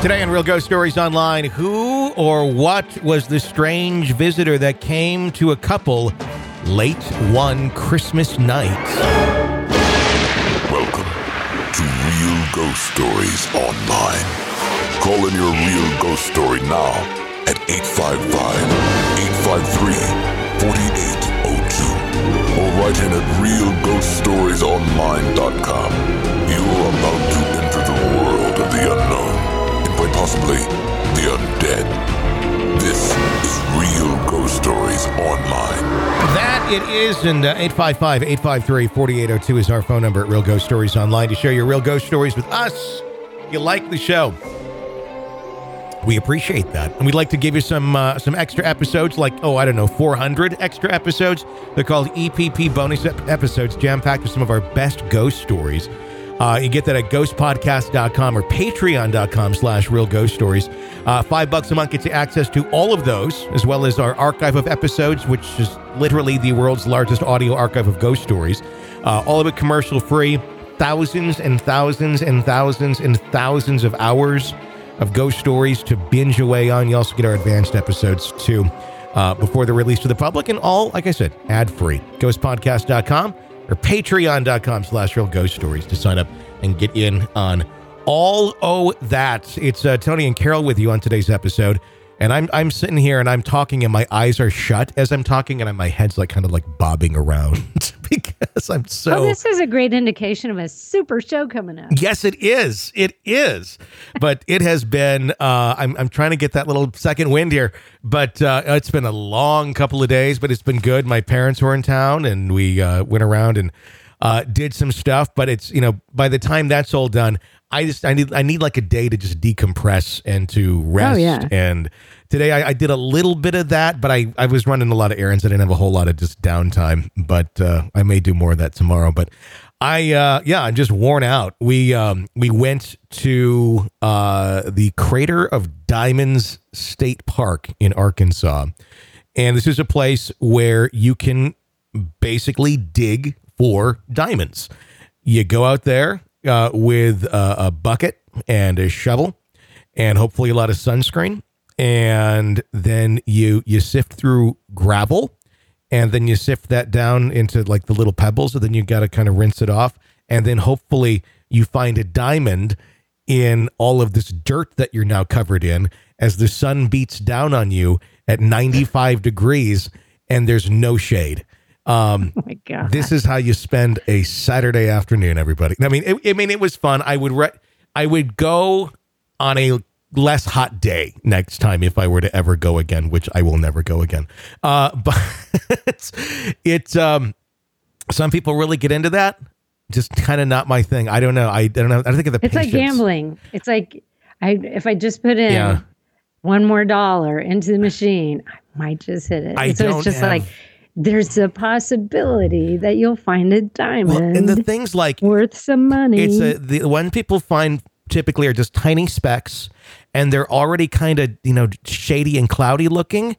Today on Real Ghost Stories Online, who or what was the strange visitor that came to a couple late one Christmas night? Welcome to Real Ghost Stories Online. Call in your real ghost story now at 855 853 4802 or write in at realghoststoriesonline.com. You are about possibly the undead. This is Real Ghost Stories Online. That it is, and uh, 855 853 4802 is our phone number at Real Ghost Stories Online to share your real ghost stories with us. If you like the show, we appreciate that. And we'd like to give you some uh, some extra episodes, like, oh, I don't know, 400 extra episodes. They're called EPP bonus episodes, jam packed with some of our best ghost stories. Uh, you get that at ghostpodcast.com or patreon.com slash real ghost stories. Uh, five bucks a month gets you access to all of those, as well as our archive of episodes, which is literally the world's largest audio archive of ghost stories. Uh, all of it commercial free. Thousands and thousands and thousands and thousands of hours of ghost stories to binge away on. You also get our advanced episodes too uh, before they're released to the public, and all, like I said, ad free. Ghostpodcast.com or patreon.com slash real ghost stories to sign up and get in on all oh that. It's uh, Tony and Carol with you on today's episode. And I'm I'm sitting here and I'm talking and my eyes are shut as I'm talking and my head's like kind of like bobbing around because I'm so Oh, this is a great indication of a super show coming up. Yes, it is. It is. But it has been. Uh, I'm I'm trying to get that little second wind here, but uh, it's been a long couple of days. But it's been good. My parents were in town, and we uh, went around and uh, did some stuff. But it's you know by the time that's all done, I just I need I need like a day to just decompress and to rest. Oh, yeah. And today I, I did a little bit of that, but I I was running a lot of errands. I didn't have a whole lot of just downtime. But uh, I may do more of that tomorrow. But I uh yeah, I'm just worn out. We um we went to uh the Crater of Diamonds State Park in Arkansas. And this is a place where you can basically dig for diamonds. You go out there uh, with a, a bucket and a shovel and hopefully a lot of sunscreen. And then you you sift through gravel and then you sift that down into like the little pebbles. And then you got to kind of rinse it off. And then hopefully you find a diamond in all of this dirt that you're now covered in as the sun beats down on you at 95 degrees and there's no shade um Oh my god. this is how you spend a Saturday afternoon, everybody. I mean, it, I mean, it was fun. I would, re- I would go on a less hot day next time if I were to ever go again, which I will never go again. Uh, but it's, it's, um, some people really get into that. Just kind of not my thing. I don't know. I, I don't know. I don't think of the it's like gambling. It's like I if I just put in Yeah. one more dollar into the machine, I might just hit it. I so don't it's just have- like there's a possibility that you'll find a diamond. Well, and the things like worth some money. it's a, the one people find typically are just tiny specks and they're already kind of you know shady and cloudy looking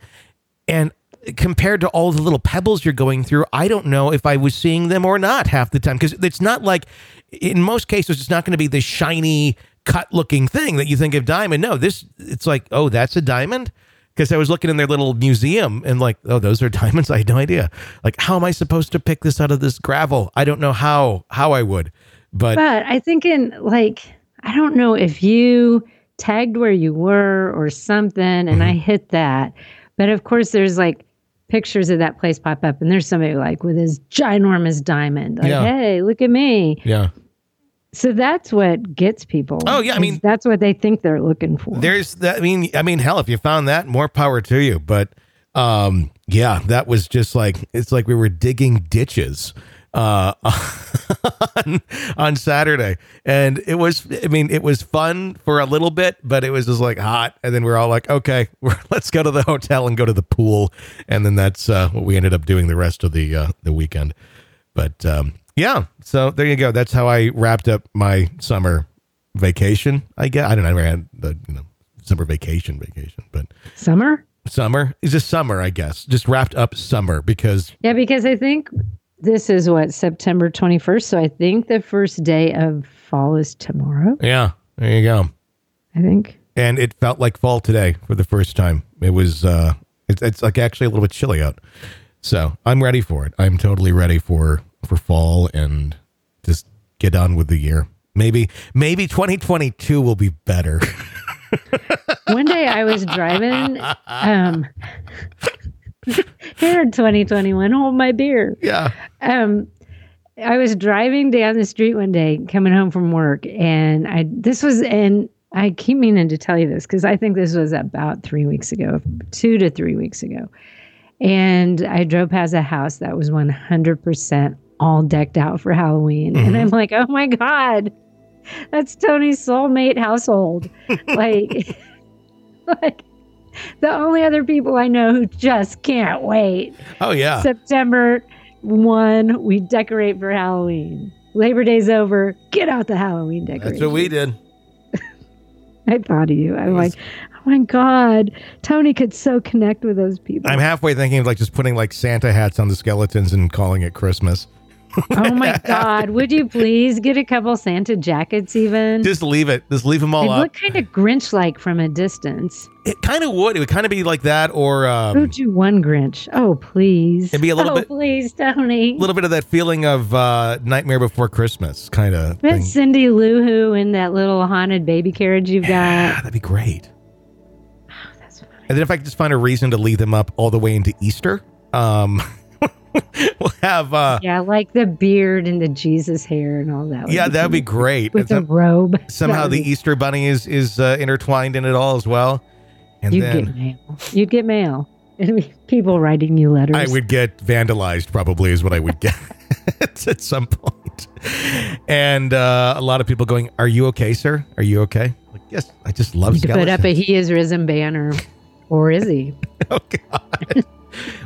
and compared to all the little pebbles you're going through i don't know if i was seeing them or not half the time because it's not like in most cases it's not going to be this shiny cut looking thing that you think of diamond no this it's like oh that's a diamond because I was looking in their little museum and like, oh, those are diamonds. I had no idea. Like, how am I supposed to pick this out of this gravel? I don't know how how I would, but but I think in like I don't know if you tagged where you were or something and Mm-hmm. I hit that. But of course there's like pictures of that place pop up and there's somebody like with his ginormous diamond. Like, Yeah. hey, look at me. yeah. So that's what gets people. Oh, yeah, I mean- that's what they think they're looking for. There's that. I mean, I mean, hell, if you found that, more power to you. But um, yeah, that was just like it's like we were digging ditches uh on, on Saturday, and it was. I mean, it was fun for a little bit, but it was just like hot, and then we're all like, okay, we're, let's go to the hotel and go to the pool, and then that's uh, what we ended up doing the rest of the uh, the weekend. But um, yeah, so there you go. That's how I wrapped up my summer vacation. I guess I don't know. I never had the you know summer vacation vacation, but Summer? summer is just summer. I guess just wrapped up summer because Yeah, because I think this is what September 21st. So I think the first day of fall is tomorrow. yeah, there you go. I think. and it felt like fall today for the first time. It was uh, it's it's like actually a little bit chilly out. So I'm ready for it. I'm totally ready for for fall and just get on with the year. Maybe maybe 2022 will be better. One day I was driving. Um, here in 2021, hold my beer. yeah. Um, I was driving down the street one day, coming home from work, and I this was and I keep meaning to tell you this because I think this was about three weeks ago, two to three weeks ago, and I drove past a house that was 100 percent all decked out for Halloween, and I'm mm-hmm. like, oh my god, that's Tony's soulmate household, like, like the only other people I know who just can't wait. Oh yeah. September 1, we decorate for Halloween. Labor Day's over. Get out the Halloween decorations. That's what we did. I thought of you. I'm like, oh my God. Tony could so connect with those people. I'm halfway thinking of like just putting like Santa hats on the skeletons and calling it Christmas. Oh my God. Would you please get a couple Santa jackets even? Just leave it. Just leave them all They up. look kind of Grinch like from a distance. It kind of would. It would kind of be like that, or um, Go do one Grinch. Oh, please. It'd be a little oh, bit- please, Tony. a little bit of that feeling of uh, Nightmare Before Christmas kind of thing. Cindy Lou Who in that little haunted baby carriage you've Yeah, got. that'd be great. Oh, that's funny. And then if I could just find a reason to leave them up all the way into Easter, um, we'll have. Uh, Yeah, like the beard and the Jesus hair and all that. yeah, that'd be great. with the robe. somehow the be- Easter Bunny is is uh, intertwined in it all as well. And You'd then get mail. You'd get mail. People writing you letters. I would get vandalized, probably, is what I would get at some point. And uh, a lot of people going, Are you okay, sir? Are you okay? Like, yes, I just love You'd put up a "He is risen" banner, or is he? Oh, God.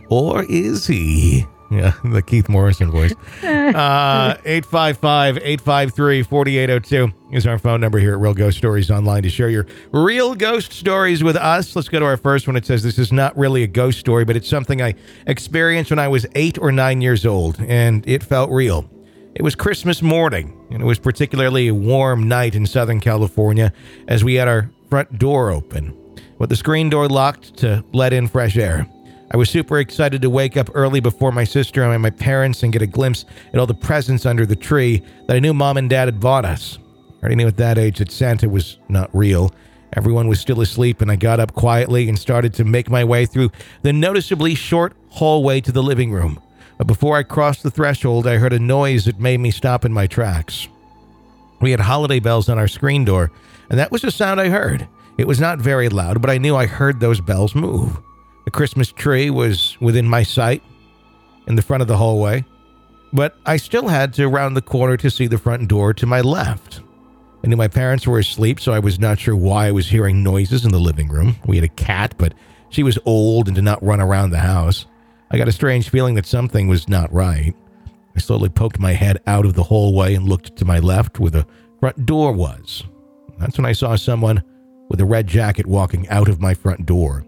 or is he? Yeah, the Keith Morrison voice. Uh, 855 853 4802 is our phone number here at Real Ghost Stories Online to share your real ghost stories with us. Let's go to our first one. It says, This is not really a ghost story, but it's something I experienced when I was eight or nine years old, and it felt real. It was Christmas morning, and it was particularly a warm night in Southern California as we had our front door open, with the screen door locked to let in fresh air. I was super excited to wake up early before my sister and my parents and get a glimpse at all the presents under the tree that I knew mom and dad had bought us. I already knew at that age that Santa was not real. Everyone was still asleep, and I got up quietly and started to make my way through the noticeably short hallway to the living room. But before I crossed the threshold, I heard a noise that made me stop in my tracks. We had holiday bells on our screen door, and that was the sound I heard. It was not very loud, but I knew I heard those bells move. The Christmas tree was within my sight in the front of the hallway, but I still had to round the corner to see the front door to my left. I knew my parents were asleep, so I was not sure why I was hearing noises in the living room. We had a cat, but she was old and did not run around the house. I got a strange feeling that something was not right. I slowly poked my head out of the hallway and looked to my left where the front door was. That's when I saw someone with a red jacket walking out of my front door.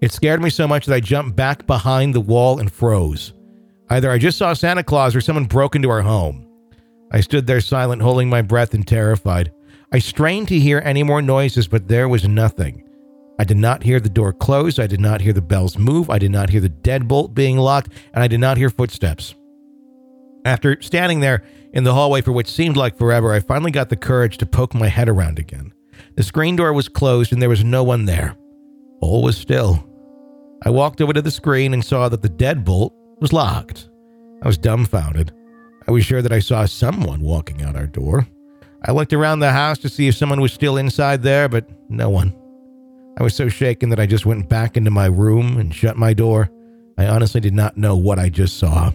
It scared me so much that I jumped back behind the wall and froze. Either I just saw Santa Claus or someone broke into our home. I stood there silent, holding my breath and terrified. I strained to hear any more noises, but there was nothing. I did not hear the door close. I did not hear the bells move. I did not hear the deadbolt being locked, and I did not hear footsteps. After standing there in the hallway for what seemed like forever, I finally got the courage to poke my head around again. The screen door was closed and there was no one there. All was still. I walked over to the screen and saw that the deadbolt was locked. I was dumbfounded. I was sure that I saw someone walking out our door. I looked around the house to see if someone was still inside there, but no one. I was so shaken that I just went back into my room and shut my door. I honestly did not know what I just saw.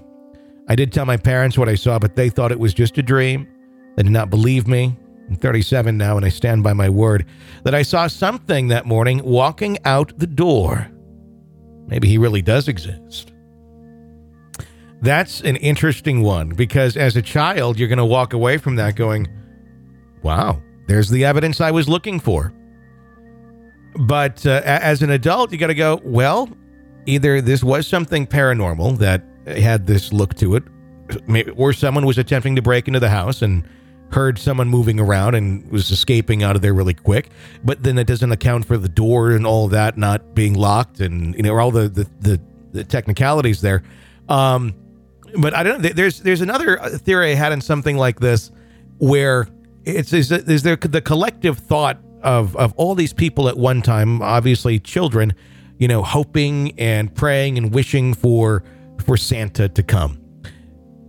I did tell my parents what I saw, but they thought it was just a dream. They did not believe me. I'm 37 now, and I stand by my word that I saw something that morning walking out the door. Maybe he really does exist. That's an interesting one because as a child, you're going to walk away from that going, wow, there's the evidence I was looking for. But uh, as an adult, you got to go, well, either this was something paranormal that had this look to it, or someone was attempting to break into the house and heard someone moving around and was escaping out of there really quick. But then it doesn't account for the door and all that not being locked and you know all the the, the, the technicalities there. Um, but I don't. There's there's another theory I had in something like this where it's is, is there the collective thought of of all these people at one time, obviously children, you know, hoping and praying and wishing for for Santa to come.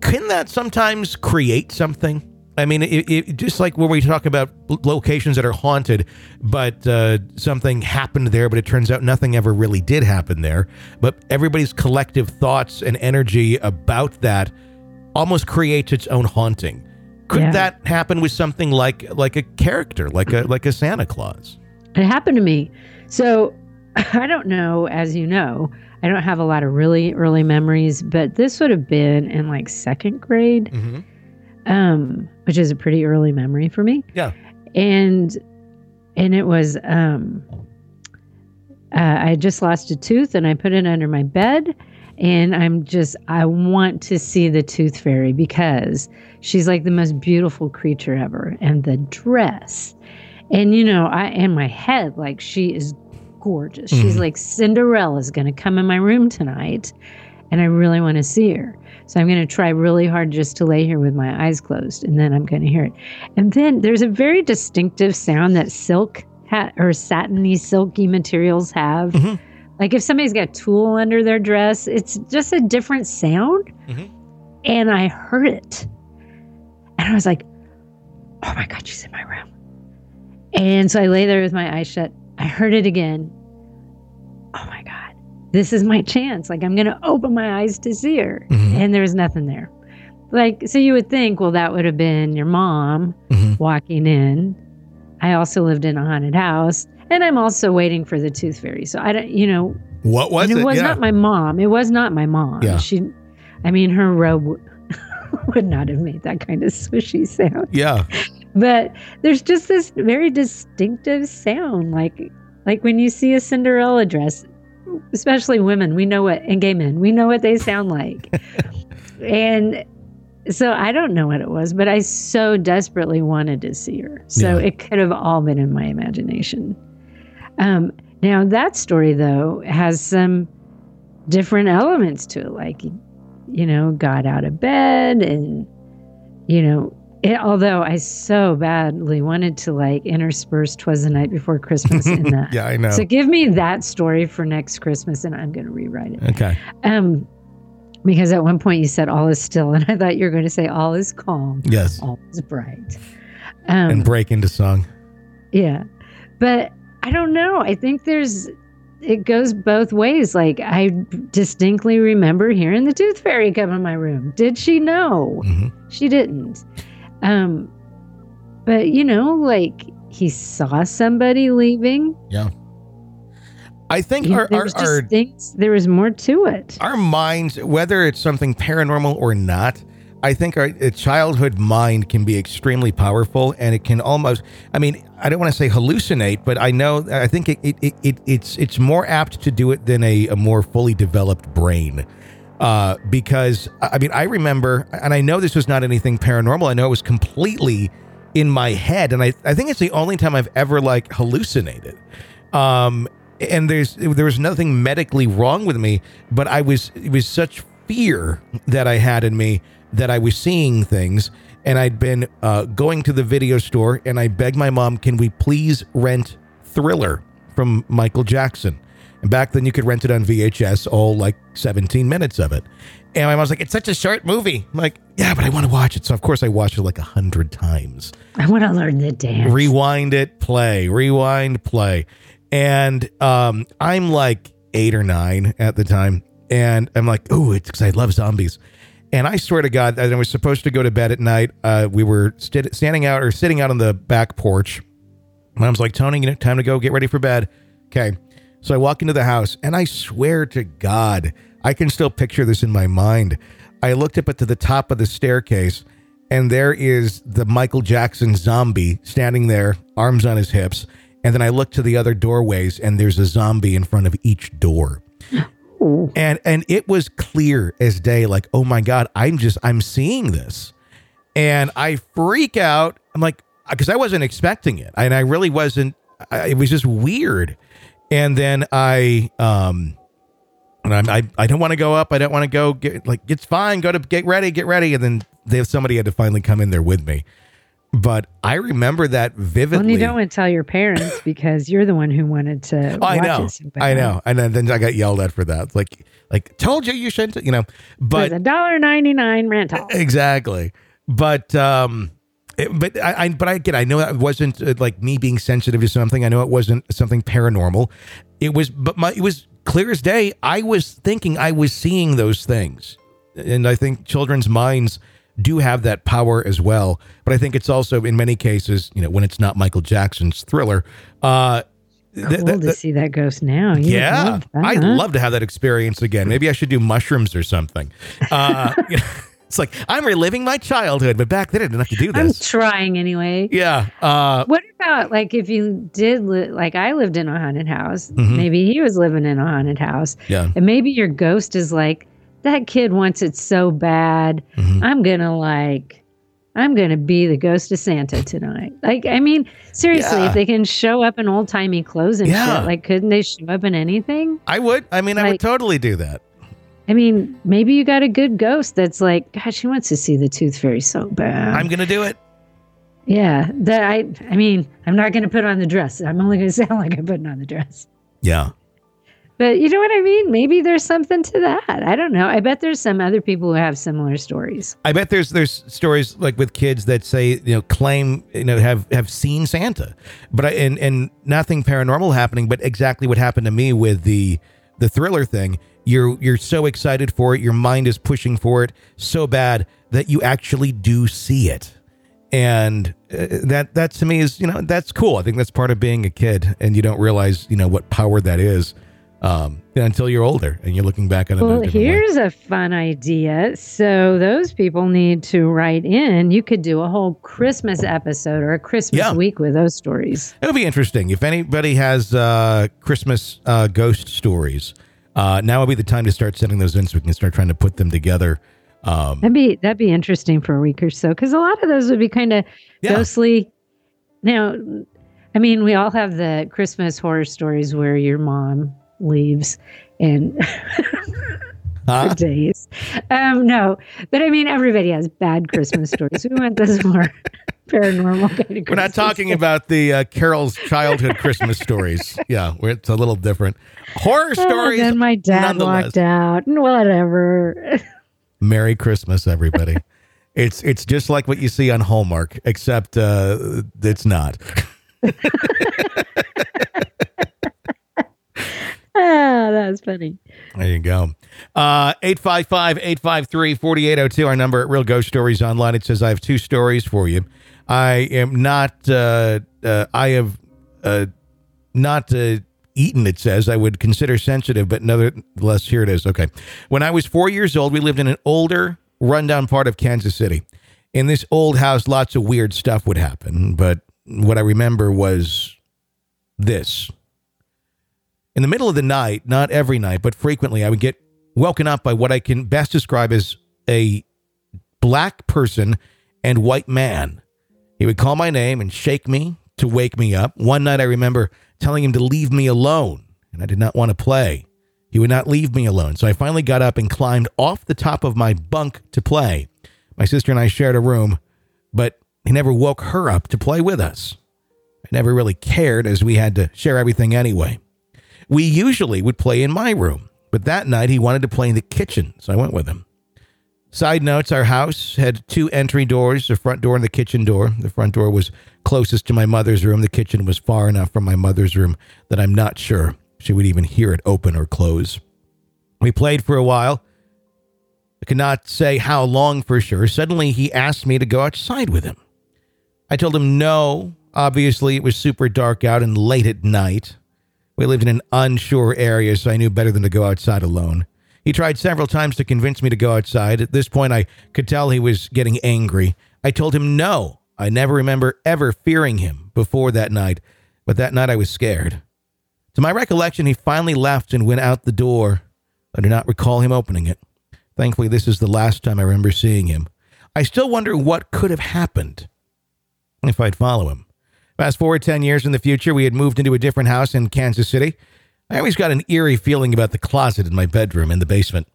Can that sometimes create something? I mean, it, it, just like when we talk about locations that are haunted, but uh, something happened there, but it turns out nothing ever really did happen there. But everybody's collective thoughts and energy about that almost creates its own haunting. Could yeah. that happen with something like like a character, like a like a Santa Claus? It happened to me. So I don't know, as you know, I don't have a lot of really early memories, but this would have been in like second grade. Mm-hmm um, which is a pretty early memory for me. Yeah. And and it was um, uh, I just lost a tooth and I put it under my bed and I'm just I want to see the tooth fairy because she's like the most beautiful creature ever and the dress. And you know, I in my head like she is gorgeous. Mm-hmm. She's like Cinderella's going to come in my room tonight and I really want to see her. So I'm going to try really hard just to lay here with my eyes closed, and then I'm going to hear it. And then there's a very distinctive sound that silk ha- or satiny, silky materials have. Mm-hmm. Like if somebody's got tulle under their dress, it's just a different sound. Mm-hmm. And I heard it. And I was like, oh my God, she's in my room. And so I lay there with my eyes shut. I heard it again. Oh my God this is my chance. Like I'm going to open my eyes to see her. Mm-hmm. And there's nothing there. Like, so you would think, well, that would have been your mom mm-hmm. walking in. I also lived in a haunted house and I'm also waiting for the tooth fairy. So I don't, you know, what was it? It was yeah. not my mom. It was not my mom. Yeah. She, I mean, her robe would not have made that kind of swishy sound. Yeah. But there's just this very distinctive sound, like like when you see a Cinderella dress especially women, we know what, and gay men, we know what they sound like. and so I don't know what it was, but I so desperately wanted to see her. So yeah. it could have all been in my imagination. Um, now, that story, though, has some different elements to it, like, you know, got out of bed and, you know, it, although I so badly wanted to like intersperse "Twas the Night Before Christmas" in that. yeah, I know. So give me that story for next Christmas, and I'm going to rewrite it. Okay. Um, because at one point you said all is still, and I thought you were going to say all is calm. Yes. All is bright. Um, and break into song. Yeah, but I don't know. I think there's it goes both ways. Like I distinctly remember hearing the tooth fairy come in my room. Did she know? Mm-hmm. She didn't. Um, but you know, like he saw somebody leaving. Yeah. I think our, our, our things, there was more to it. Our minds, whether it's something paranormal or not, I think our childhood mind can be extremely powerful, and it can almost. I mean, I don't want to say hallucinate, but I know. I think it, it, it it's it's more apt to do it than a, a more fully developed brain uh, because I mean I remember, and I know this was not anything paranormal. I know it was completely in my head, and I I think it's the only time I've ever like hallucinated. Um, and there's there was nothing medically wrong with me, but I was it was such fear that I had in me that I was seeing things. And I'd been uh, going to the video store, and I begged my mom, "Can we please rent Thriller from Michael Jackson?" And back then you could rent it on VHS, all like 17 minutes of it. And my mom was like, it's such a short movie. I'm like, yeah, but I want to watch it. So of course I watched it like a hundred times. I want to learn the dance. Rewind it, play, rewind, play. And um, I'm like eight or nine at the time. And I'm like, oh, it's because I love zombies. And I swear to God, I was supposed to go to bed at night. Uh, we were st- standing out or sitting out on the back porch. Mom's like, Tony, you know, time to go get ready for bed. Okay. So I walk into the house, and I swear to God, I can still picture this in my mind. I looked up at the top of the staircase, and there is the Michael Jackson zombie standing there, arms on his hips. And then I look to the other doorways, and there's a zombie in front of each door. And and it was clear as day, like, oh my God, I'm just I'm seeing this. and I freak out. I'm like, because I wasn't expecting it, and I really wasn't. I, it was just weird. And then I, um, and I'm, I, I don't want to go up. I don't want to go. Get like it's fine. Go to get ready. Get ready. And then they, somebody had to finally come in there with me. But I remember that vividly. Well, you don't want to tell your parents because you're the one who wanted to. I watch know, I know, and then, then I got yelled at for that. Like, like told you you shouldn't, you know. But a dollar ninety nine rental. exactly, but um, it- but I, I but I again I know it wasn't uh, like me being sensitive to something. I know it wasn't something paranormal. It was, but my it was clear as day. I was thinking I was seeing those things, and I think children's minds do have that power as well. But I think it's also in many cases, you know, when it's not Michael Jackson's Thriller. Uh, Cool th- to see that ghost now. You yeah, love that. I'd love to have that experience again. Maybe I should do mushrooms or something. Uh, you know, it's like I'm reliving my childhood, but back then I didn't have to do this. I'm trying anyway. yeah. Uh, What about like if you did li- like I lived in a haunted house, Mhm. maybe he was living in a haunted house, yeah. and maybe your ghost is like that kid wants it so bad. Mhm. I'm gonna like. I'm gonna be the ghost of Santa tonight. Like, I mean, seriously, Yeah. if they can show up in old timey clothes and Yeah. shit, like, couldn't they show up in anything? I would. I mean, I would totally do that. I mean, maybe you got a good ghost that's like, gosh, she wants to see the Tooth Fairy so bad. I'm gonna do it. yeah, that I. I mean, I'm not gonna put on the dress. I'm only gonna sound like I'm putting on the dress. Yeah. But you know what I mean? Maybe there's something to that. I don't know. I bet there's some other people who have similar stories. I bet there's there's stories like with kids that say you know claim you know have have seen Santa, but I, and and nothing paranormal happening, but exactly what happened to me with the the thriller thing. You're you're so excited for it, your mind is pushing for it so bad that you actually do see it, and uh, that that to me is you know that's cool. I think that's part of being a kid, and you don't realize you know what power that is um, until you're older and you're looking back on it. Well, different way. here's a fun idea. So those people need to write in. You could do a whole Christmas episode or a Christmas Yeah. week with those stories. It would be interesting if anybody has uh, Christmas uh, ghost stories. Uh, now would be the time to start sending those in so we can start trying to put them together. Um, That'd be that'd be interesting for a week or so because a lot of those would be kind of Yeah. ghostly. Now, I mean, we all have the Christmas horror stories where your mom leaves and huh? for days. Um, no, but I mean, everybody has bad Christmas stories. We want this more paranormal kind of. We're not talking about the uh, Carol's childhood Christmas stories. Yeah, it's a little different. Horror Oh, stories. then my dad walked out and whatever. Merry Christmas, everybody. it's it's just like what you see on Hallmark, except uh, it's not. ah, that was funny. There you go. Uh, 855 853 4802, our number at Real Ghost Stories Online. It says, I have two stories for you. I am not, uh, uh, I have uh, not uh, eaten, it says. I would consider sensitive, but nevertheless, here it is. Okay. When I was four years old, we lived in an older, rundown part of Kansas City. In this old house, lots of weird stuff would happen, but what I remember was this. In the middle of the night, not every night, but frequently, I would get woken up by what I can best describe as a black person and white man. He would call my name and shake me to wake me up. One night, I remember telling him to leave me alone, and I did not want to play. He would not leave me alone, so I finally got up and climbed off the top of my bunk to play. My sister and I shared a room, but he never woke her up to play with us. I never really cared as we had to share everything anyway. We usually would play in my room, but that night he wanted to play in the kitchen, so I went with him. Side notes Our house had two entry doors the front door and the kitchen door. The front door was closest to my mother's room. The kitchen was far enough from my mother's room that I'm not sure she would even hear it open or close. We played for a while. I cannot say how long for sure. Suddenly he asked me to go outside with him. I told him no. Obviously, it was super dark out and late at night. We lived in an unsure area, so I knew better than to go outside alone. He tried several times to convince me to go outside. At this point, I could tell he was getting angry. I told him no. I never remember ever fearing him before that night, but that night I was scared. To my recollection, he finally left and went out the door. I do not recall him opening it. Thankfully, this is the last time I remember seeing him. I still wonder what could have happened if I'd follow him. Fast forward 10 years in the future, we had moved into a different house in Kansas City. I always got an eerie feeling about the closet in my bedroom in the basement.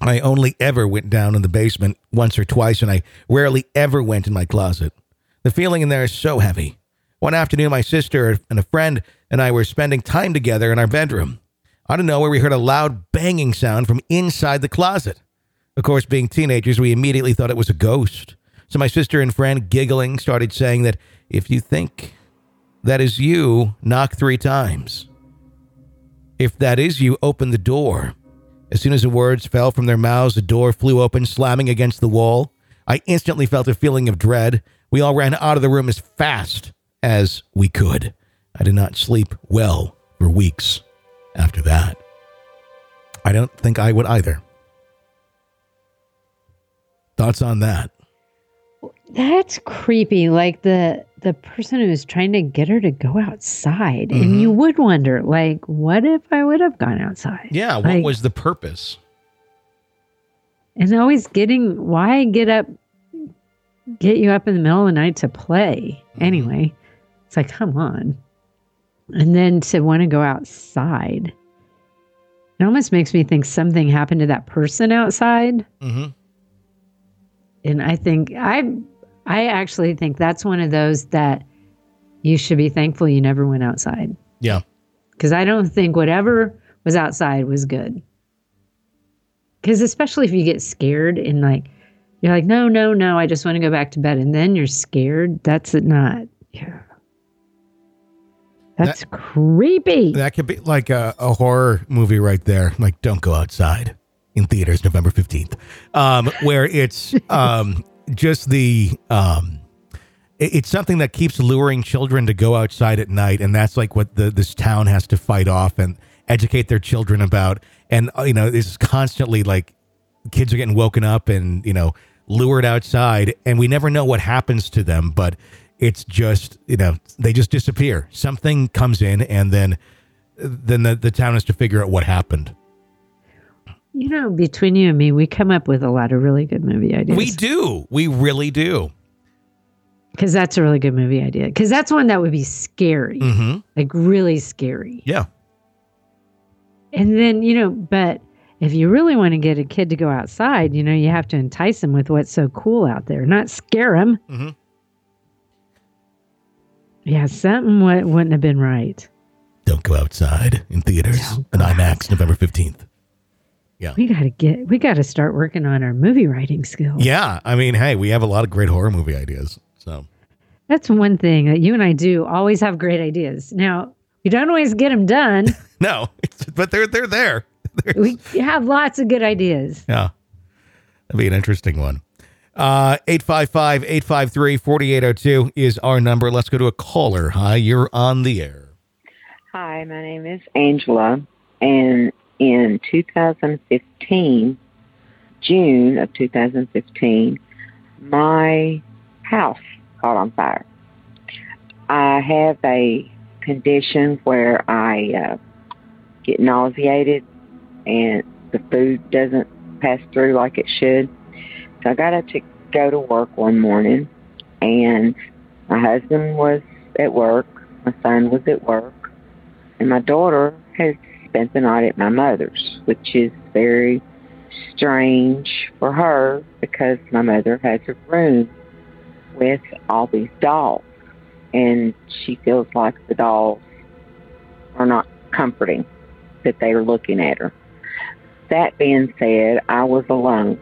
I only ever went down in the basement once or twice, and I rarely ever went in my closet. The feeling in there is so heavy. One afternoon, my sister and a friend and I were spending time together in our bedroom. Out of nowhere, we heard a loud banging sound from inside the closet. Of course, being teenagers, we immediately thought it was a ghost. So my sister and friend, giggling, started saying that if you think that is you, knock three times. If that is you, open the door. As soon as the words fell from their mouths, the door flew open, slamming against the wall. I instantly felt a feeling of dread. We all ran out of the room as fast as we could. I did not sleep well for weeks after that. I don't think I would either. Thoughts on that? That's creepy. Like the the person who was trying to get her to go outside, mm-hmm. and you would wonder, like, what if I would have gone outside? Yeah, what like, was the purpose? And always getting why get up, get you up in the middle of the night to play. Mm-hmm. Anyway, it's like, come on, and then to want to go outside. It almost makes me think something happened to that person outside. Mm-hmm. And I think I I actually think that's one of those that you should be thankful you never went outside. Yeah. Because I don't think whatever was outside was good. Because especially if you get scared and like, you're like, no, no, no, I just want to go back to bed. And then you're scared. That's not, yeah. That's that, creepy. That could be like a, a horror movie right there. Like, don't go outside in theaters November 15th, um, where it's um, just the um it's something that keeps luring children to go outside at night and that's like what the this town has to fight off and educate their children about. And uh, you know it's constantly like kids are getting woken up and you know lured outside and we never know what happens to them but it's just you know they just disappear. Something comes in and then then the, the town has to figure out what happened you know, between you and me, we come up with a lot of really good movie ideas. We do. We really do. Because that's a really good movie idea. Because that's one that would be scary, mm-hmm. like really scary. Yeah. And then, you know, but if you really want to get a kid to go outside, you know, you have to entice them with what's so cool out there, not scare them. Mm-hmm. Yeah, something w- wouldn't have been right. Don't go outside in theaters an IMAX November 15th. Yeah. We got to get, we got to start working on our movie writing skills. Yeah. I mean, hey, we have a lot of great horror movie ideas. So that's one thing that you and I do always have great ideas. Now, we don't always get them done. no, but they're, they're there. we have lots of good ideas. Yeah. That'd be an interesting one. Uh, 855 853 4802 is our number. Let's go to a caller. Hi, you're on the air. Hi, my name is Angela, and in 2015, June of 2015, my house caught on fire. I have a condition where I uh, get nauseated and the food doesn't pass through like it should. So I got up to go to work one morning and my husband was at work, my son was at work, and my daughter has spent the night at my mother's, which is very strange for her because my mother has a room with all these dolls. And she feels like the dolls are not comforting, that they are looking at her. That being said, I was alone.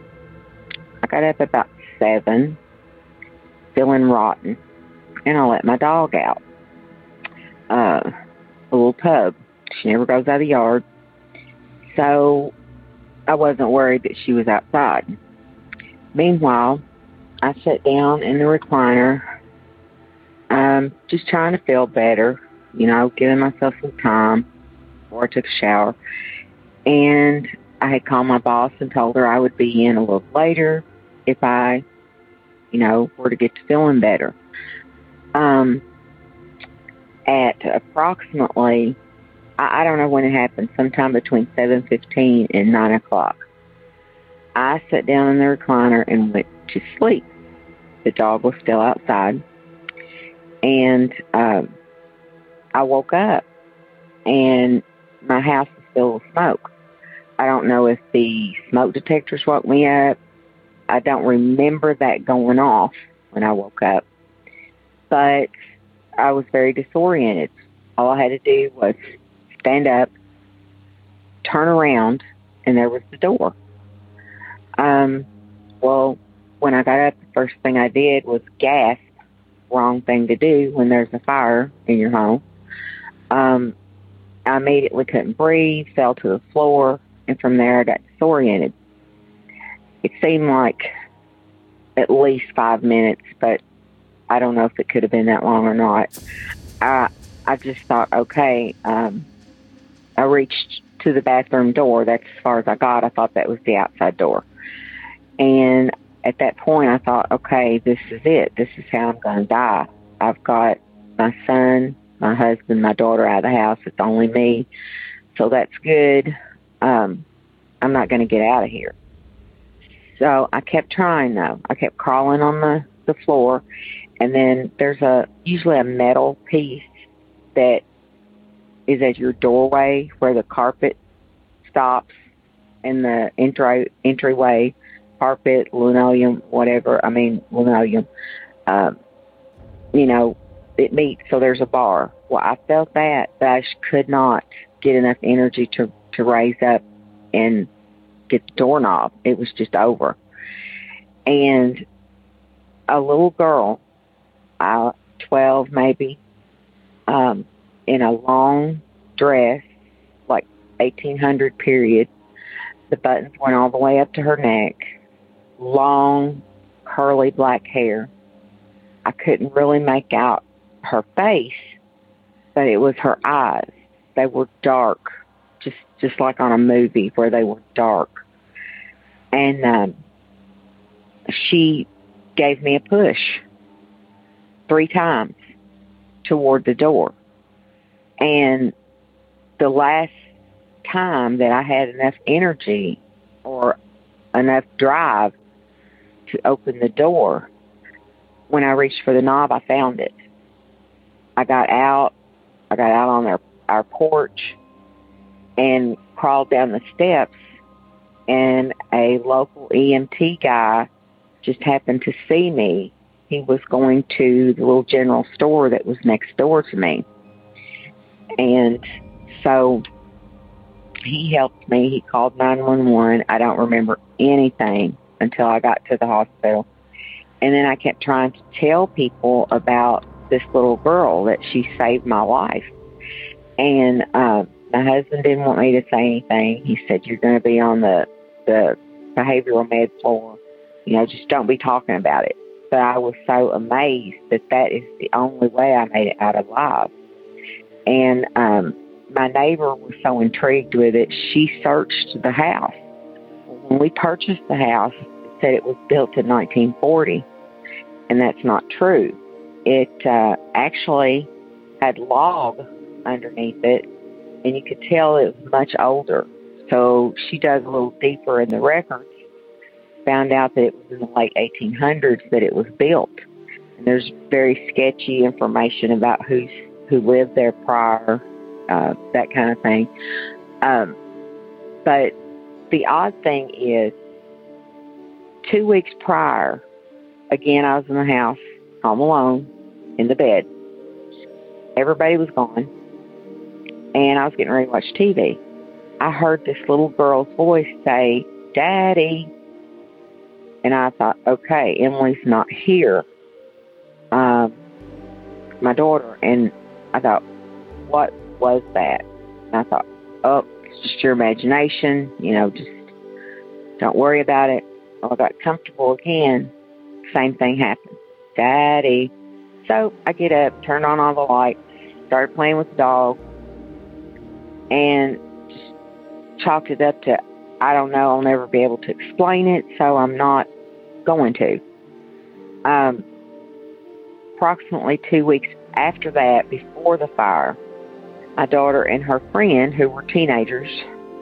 I got up about seven, feeling rotten, and I let my dog out. Uh, a little pug. She never goes out of the yard. So I wasn't worried that she was outside. Meanwhile, I sat down in the recliner, um, just trying to feel better, you know, giving myself some time before I took a shower. And I had called my boss and told her I would be in a little later if I, you know, were to get to feeling better. Um, at approximately I, I don't know when it happened, sometime between 7.15 and 9 o'clock. I sat down in the recliner and went to sleep. The dog was still outside. And um, I woke up and my house is filled with smoke. I don't know if the smoke detectors woke me up. I don't remember that going off when I woke up. But I was very disoriented. All I had to do was stand up, turn around, and there was the door. Um, well, when I got up, the first thing I did was gasp. Wrong thing to do when there's a fire in your home. Um, I immediately couldn't breathe, fell to the floor, and from there I got disoriented. It seemed like at least five minutes, but I don't know if it could have been that long or not. I I just thought, okay, um, I reached to the bathroom door. That's as far as I got. I thought that was the outside door. And at that point, I thought, okay, this is it. This is how I'm going to die. I've got my son, my husband, my daughter out of the house. It's only me. So that's good. Um, I'm not going to get out of here. So I kept trying though. I kept crawling on the, the floor and then there's a usually a metal piece that is at your doorway where the carpet stops and the entry entryway carpet, linoleum, whatever. I mean linoleum. Um, you know, it meets. So there's a bar. Well, I felt that, but I could not get enough energy to to raise up and get the doorknob. It was just over. And a little girl, uh, 12 maybe, um, in a long dress, like 1800 period. The buttons went all the way up to her neck. Long, curly black hair. I couldn't really make out her face, but it was her eyes. They were dark, just just like on a movie where they were dark. And um, she gave me a push three times toward the door. And the last time that I had enough energy or enough drive to open the door, when I reached for the knob, I found it. I got out. I got out on our, our porch and crawled down the steps. And a local EMT guy just happened to see me. He was going to the little general store that was next door to me. And so he helped me. He called 911. I don't remember anything until I got to the hospital. And then I kept trying to tell people about this little girl that she saved my life. And uh, my husband didn't want me to say anything. He said, "You're going to be on the the behavioral med floor. You know, just don't be talking about it." But I was so amazed that that is the only way I made it out alive. And um, my neighbor was so intrigued with it, she searched the house. When we purchased the house, it said it was built in 1940, and that's not true. It uh, actually had log underneath it, and you could tell it was much older. So she dug a little deeper in the records, found out that it was in the late 1800s that it was built. And there's very sketchy information about who's who lived there prior, uh, that kind of thing. Um, but the odd thing is, two weeks prior, again, I was in the house, home alone, in the bed. Everybody was gone, and I was getting ready to watch TV. I heard this little girl's voice say, Daddy. And I thought, okay, Emily's not here. Um, my daughter. And I thought, what was that? And I thought, oh, it's just your imagination. You know, just don't worry about it. Well, I got comfortable again. Same thing happened. Daddy. So I get up, turn on all the lights, started playing with the dog, and just chalked it up to, I don't know, I'll never be able to explain it, so I'm not going to. Um, approximately two weeks after that, before the fire, my daughter and her friend, who were teenagers,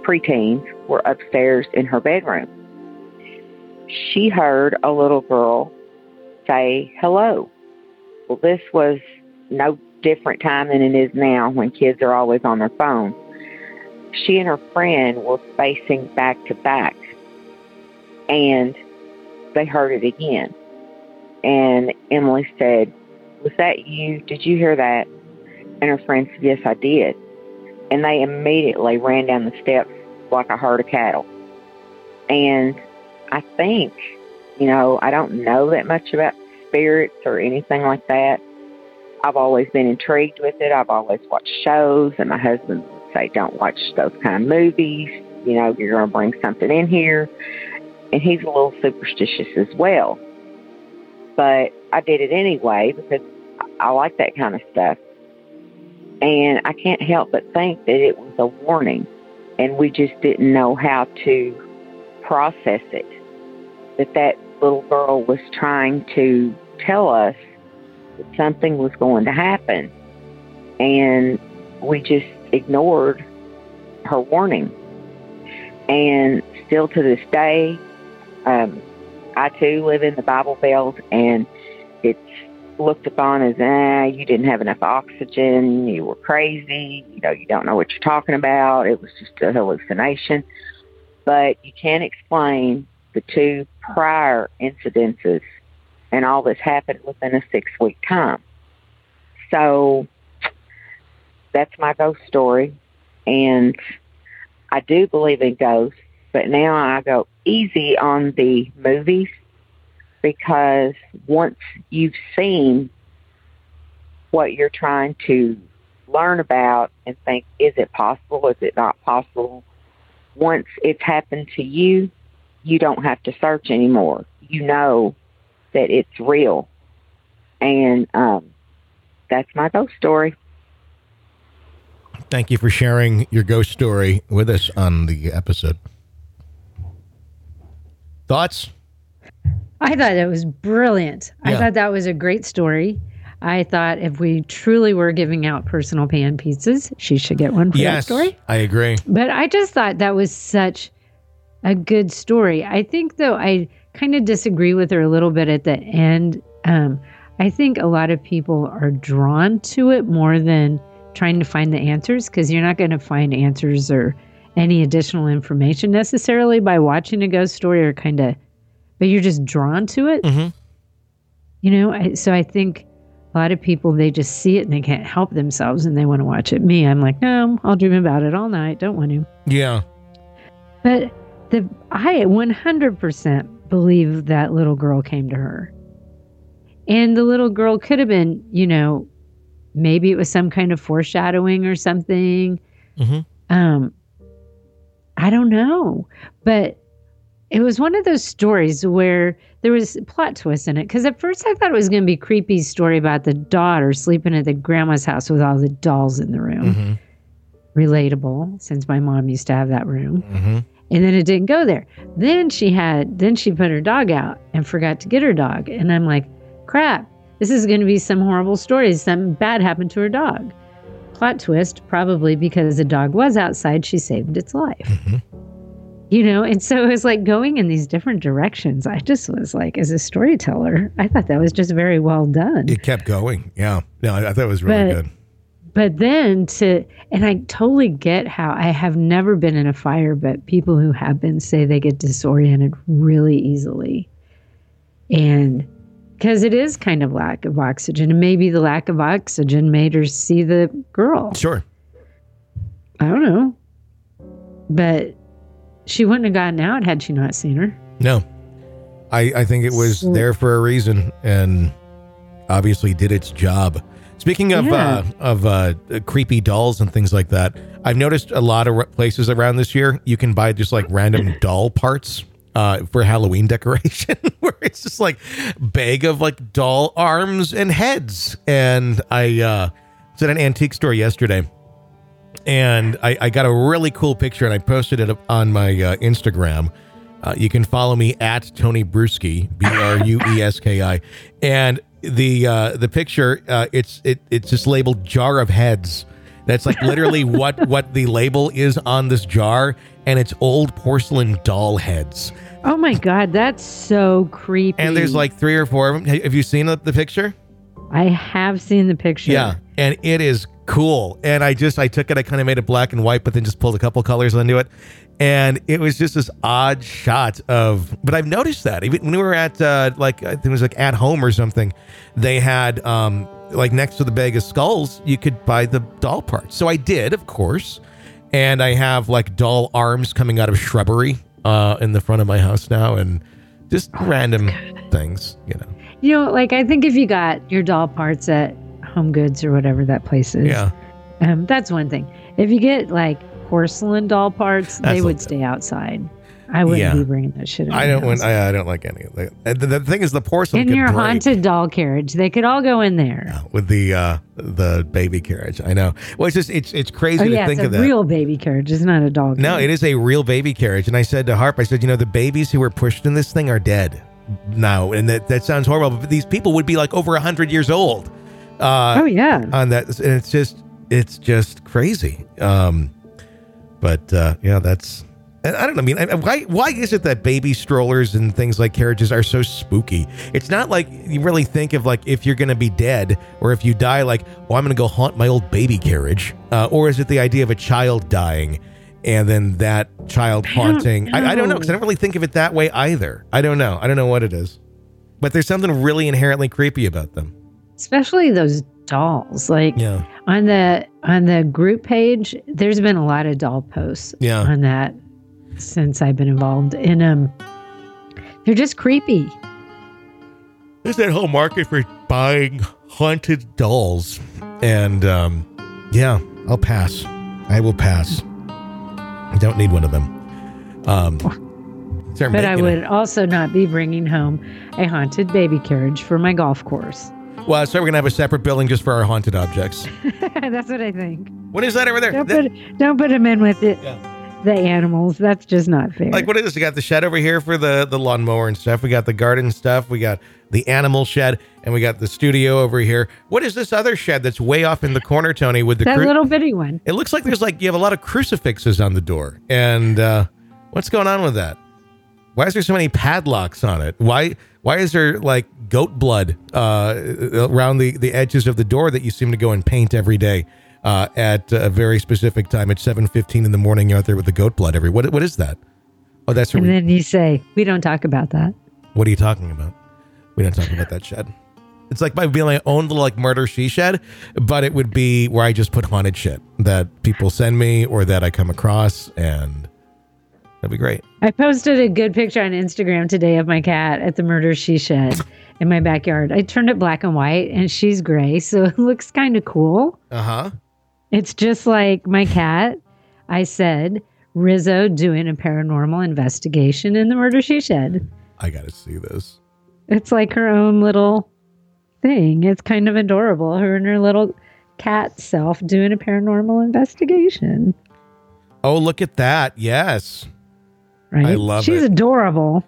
preteens, were upstairs in her bedroom. she heard a little girl say hello. Well, this was no different time than it is now when kids are always on their phone. She and her friend were facing back to back, and they heard it again. And Emily said, Was that you? Did you hear that? And her friend said, Yes, I did. And they immediately ran down the steps like a herd of cattle. And I think, you know, I don't know that much about spirits or anything like that. I've always been intrigued with it. I've always watched shows, and my husband would say, Don't watch those kind of movies. You know, you're going to bring something in here. And he's a little superstitious as well. But I did it anyway because I like that kind of stuff. And I can't help but think that it was a warning, and we just didn't know how to process it. That that little girl was trying to tell us that something was going to happen, and we just ignored her warning. And still to this day, um, I too live in the Bible Belt, and it's looked upon as, ah, you didn't have enough oxygen, you were crazy, you know, you don't know what you're talking about, it was just a hallucination. But you can't explain the two prior incidences, and all this happened within a six week time. So that's my ghost story, and I do believe in ghosts, but now I go easy on the movies because once you've seen what you're trying to learn about and think, is it possible? Is it not possible? Once it's happened to you, you don't have to search anymore. You know that it's real. And um, that's my ghost story. Thank you for sharing your ghost story with us on the episode. Thoughts? I thought it was brilliant. I thought that was a great story. I thought if we truly were giving out personal pan pizzas, she should get one for that Yes, story. I agree. But I just thought that was such a good story. I think, though, I kind of disagree with her a little bit at the end. Um, I think a lot of people are drawn to it more than trying to find the answers because you're not going to find answers or any additional information necessarily by watching a ghost story or kind of, but you're just drawn to it. Mhm. You know, I, so I think a lot of people they just see it and they can't help themselves and they want to watch it. Me, I'm like, no, I'll dream about it all night. Don't want to. Yeah. But the I 100% believe that little girl came to her. And the little girl could have been, you know, maybe it was some kind of foreshadowing or something. Mhm. Um I don't know. But it was one of those stories where there was plot twists in it because at first I thought it was going to be a creepy story about the daughter sleeping at the grandma's house with all the dolls in the room. hmm Relatable, since my mom used to have that room hmm and then it didn't go there. Then she had, then she put her dog out and forgot to get her dog. And I'm like, crap, this is going to be some horrible story. Something bad happened to her dog. Plot twist, probably because the dog was outside, she saved its life. Mhm. You know, and so it was like going in these different directions. I just was like, as a storyteller, I thought that was just very well done. It kept going. Yeah. No, I, I thought it was really But- good. but then to and i totally get how i have never been in a fire but people who have been say they get disoriented really easily and because it is kind of lack of oxygen and maybe the lack of oxygen made her see the girl Sure. i don't know but she wouldn't have gotten out had she not seen her No. I, I think it was So- there for a reason and obviously did its job. Speaking of Yeah. uh, of uh, creepy dolls and things like that, I've noticed a lot of places around this year you can buy just like random doll parts uh, for Halloween decoration, it's just like bag of like doll arms and heads. And I uh, was at an antique store yesterday, and I, I got a really cool picture, and I posted it on my uh, Instagram. Uh, you can follow me at Tony Brueski, B R U E S K I, and the uh, the picture uh, it's it it's just labeled jar of heads. That's like literally what what the label is on this jar, and it's old porcelain doll heads. Oh my god, that's so creepy. And there's like three or four of them. Have you seen the, the picture? I have seen the picture. Yeah, and it is cool. And I just I took it, I kind of made it black and white, but then just pulled a couple colors into it, and it was just this odd shot of. But I've noticed that even when we were at uh, like I think it was like at home or something, they had um like next to the bag of skulls, you could buy the doll parts. So I did, of course, and I have like doll arms coming out of shrubbery uh in the front of my house now, and just random things, you know. You know, like I think if you got your doll parts at Home Goods or whatever that place is, Yeah. um, that's one thing. If you get like porcelain doll parts, That's they would stay outside. I wouldn't Yeah. be bringing that shit. In I don't want. I, I don't like any of that. The, the thing is, the porcelain in your break haunted doll carriage, they could all go in there. with the uh the baby carriage. I know. Well, it's just it's it's crazy Oh to yeah, think it's of that. real baby carriage. It's not a doll. no, carriage. it is a real baby carriage. And I said to Harp, I said, you know, the babies who were pushed in this thing are dead now, and that that sounds horrible. But these people would be like over hundred years old. Uh, Oh yeah. on that, and it's just it's just crazy. Um, but uh, yeah, that's. And I don't know. I mean, why why is it that baby strollers and things like carriages are so spooky? It's not like you really think of like if you're going to be dead or if you die, like, oh, I'm going to go haunt my old baby carriage, uh, or is it the idea of a child dying and then that child haunting? I, I don't know because I don't really think of it that way either. I don't know. I don't know what it is, but there's something really inherently creepy about them. Especially those dolls. Like Yeah, on the on the group page, there's been a lot of doll posts yeah. on that since I've been involved. in them. they're just creepy. There's that whole market for buying haunted dolls. And um, yeah, I'll pass. I will pass. I don't need one of them. Um, But I would also not be bringing home a haunted baby carriage for my golf course. Well, so we're gonna have a separate building just for our haunted objects. That's what I think. What is that over there? Don't That- put don't put them in with it. Yeah. The animals. That's just not fair. like what is this? We got the shed over here for the the lawnmower and stuff. We got the garden stuff. We got the animal shed, and we got the studio over here. What is this other shed that's way off in the corner, Tony? With the that cru- little bitty one. It looks like there's like you have a lot of crucifixes on the door. And uh, what's going on with that? Why is there so many padlocks on it? Why why is there like goat blood uh, around the, the edges of the door that you seem to go and paint every day uh, at a very specific time at 7:15 in the morning? You're out there with the goat blood every. What what is that? Oh, that's And what, then you say, We don't talk about that. what are you talking about? We don't talk about that shed. It's like my being my own little like murder she shed, but it would be where I just put haunted shit that people send me or that I come across, and that'd be great. I posted a good picture on Instagram today of my cat at the murder she shed in my backyard. I turned it black and white and she's gray, so it looks kind of cool. Uh huh. It's just like my cat. I said, Rizzo doing a paranormal investigation in the murder she shed. I gotta see this. It's like her own little thing. It's kind of adorable. Her and her little cat self doing a paranormal investigation. Oh, look at that! Yes. Right? I love She's it. adorable.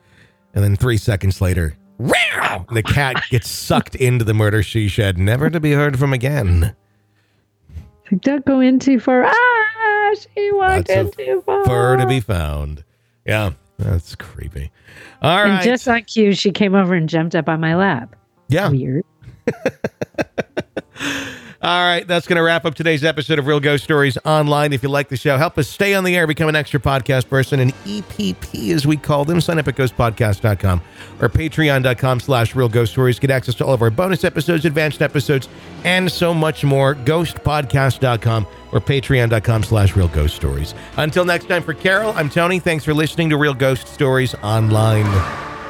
And then three seconds later, the cat gets sucked into the murder she shed, never to be heard from again. Don't go in too far. Ah, she walked Lots in too far. Fur to be found. Yeah, that's creepy. All And right. just on cue, she came over and jumped up on my lap. yeah. Weird. All right, that's going to wrap up today's episode of Real Ghost Stories Online. If you like the show, help us stay on the air, become an extra podcast person, an EPP as we call them. Sign up at ghostpodcast.com or patreon.com slash real ghost stories. Get access to all of our bonus episodes, advanced episodes, and so much more. Ghostpodcast.com or patreon.com slash real ghost stories. Until next time, for Carol, I'm Tony. Thanks for listening to Real Ghost Stories Online.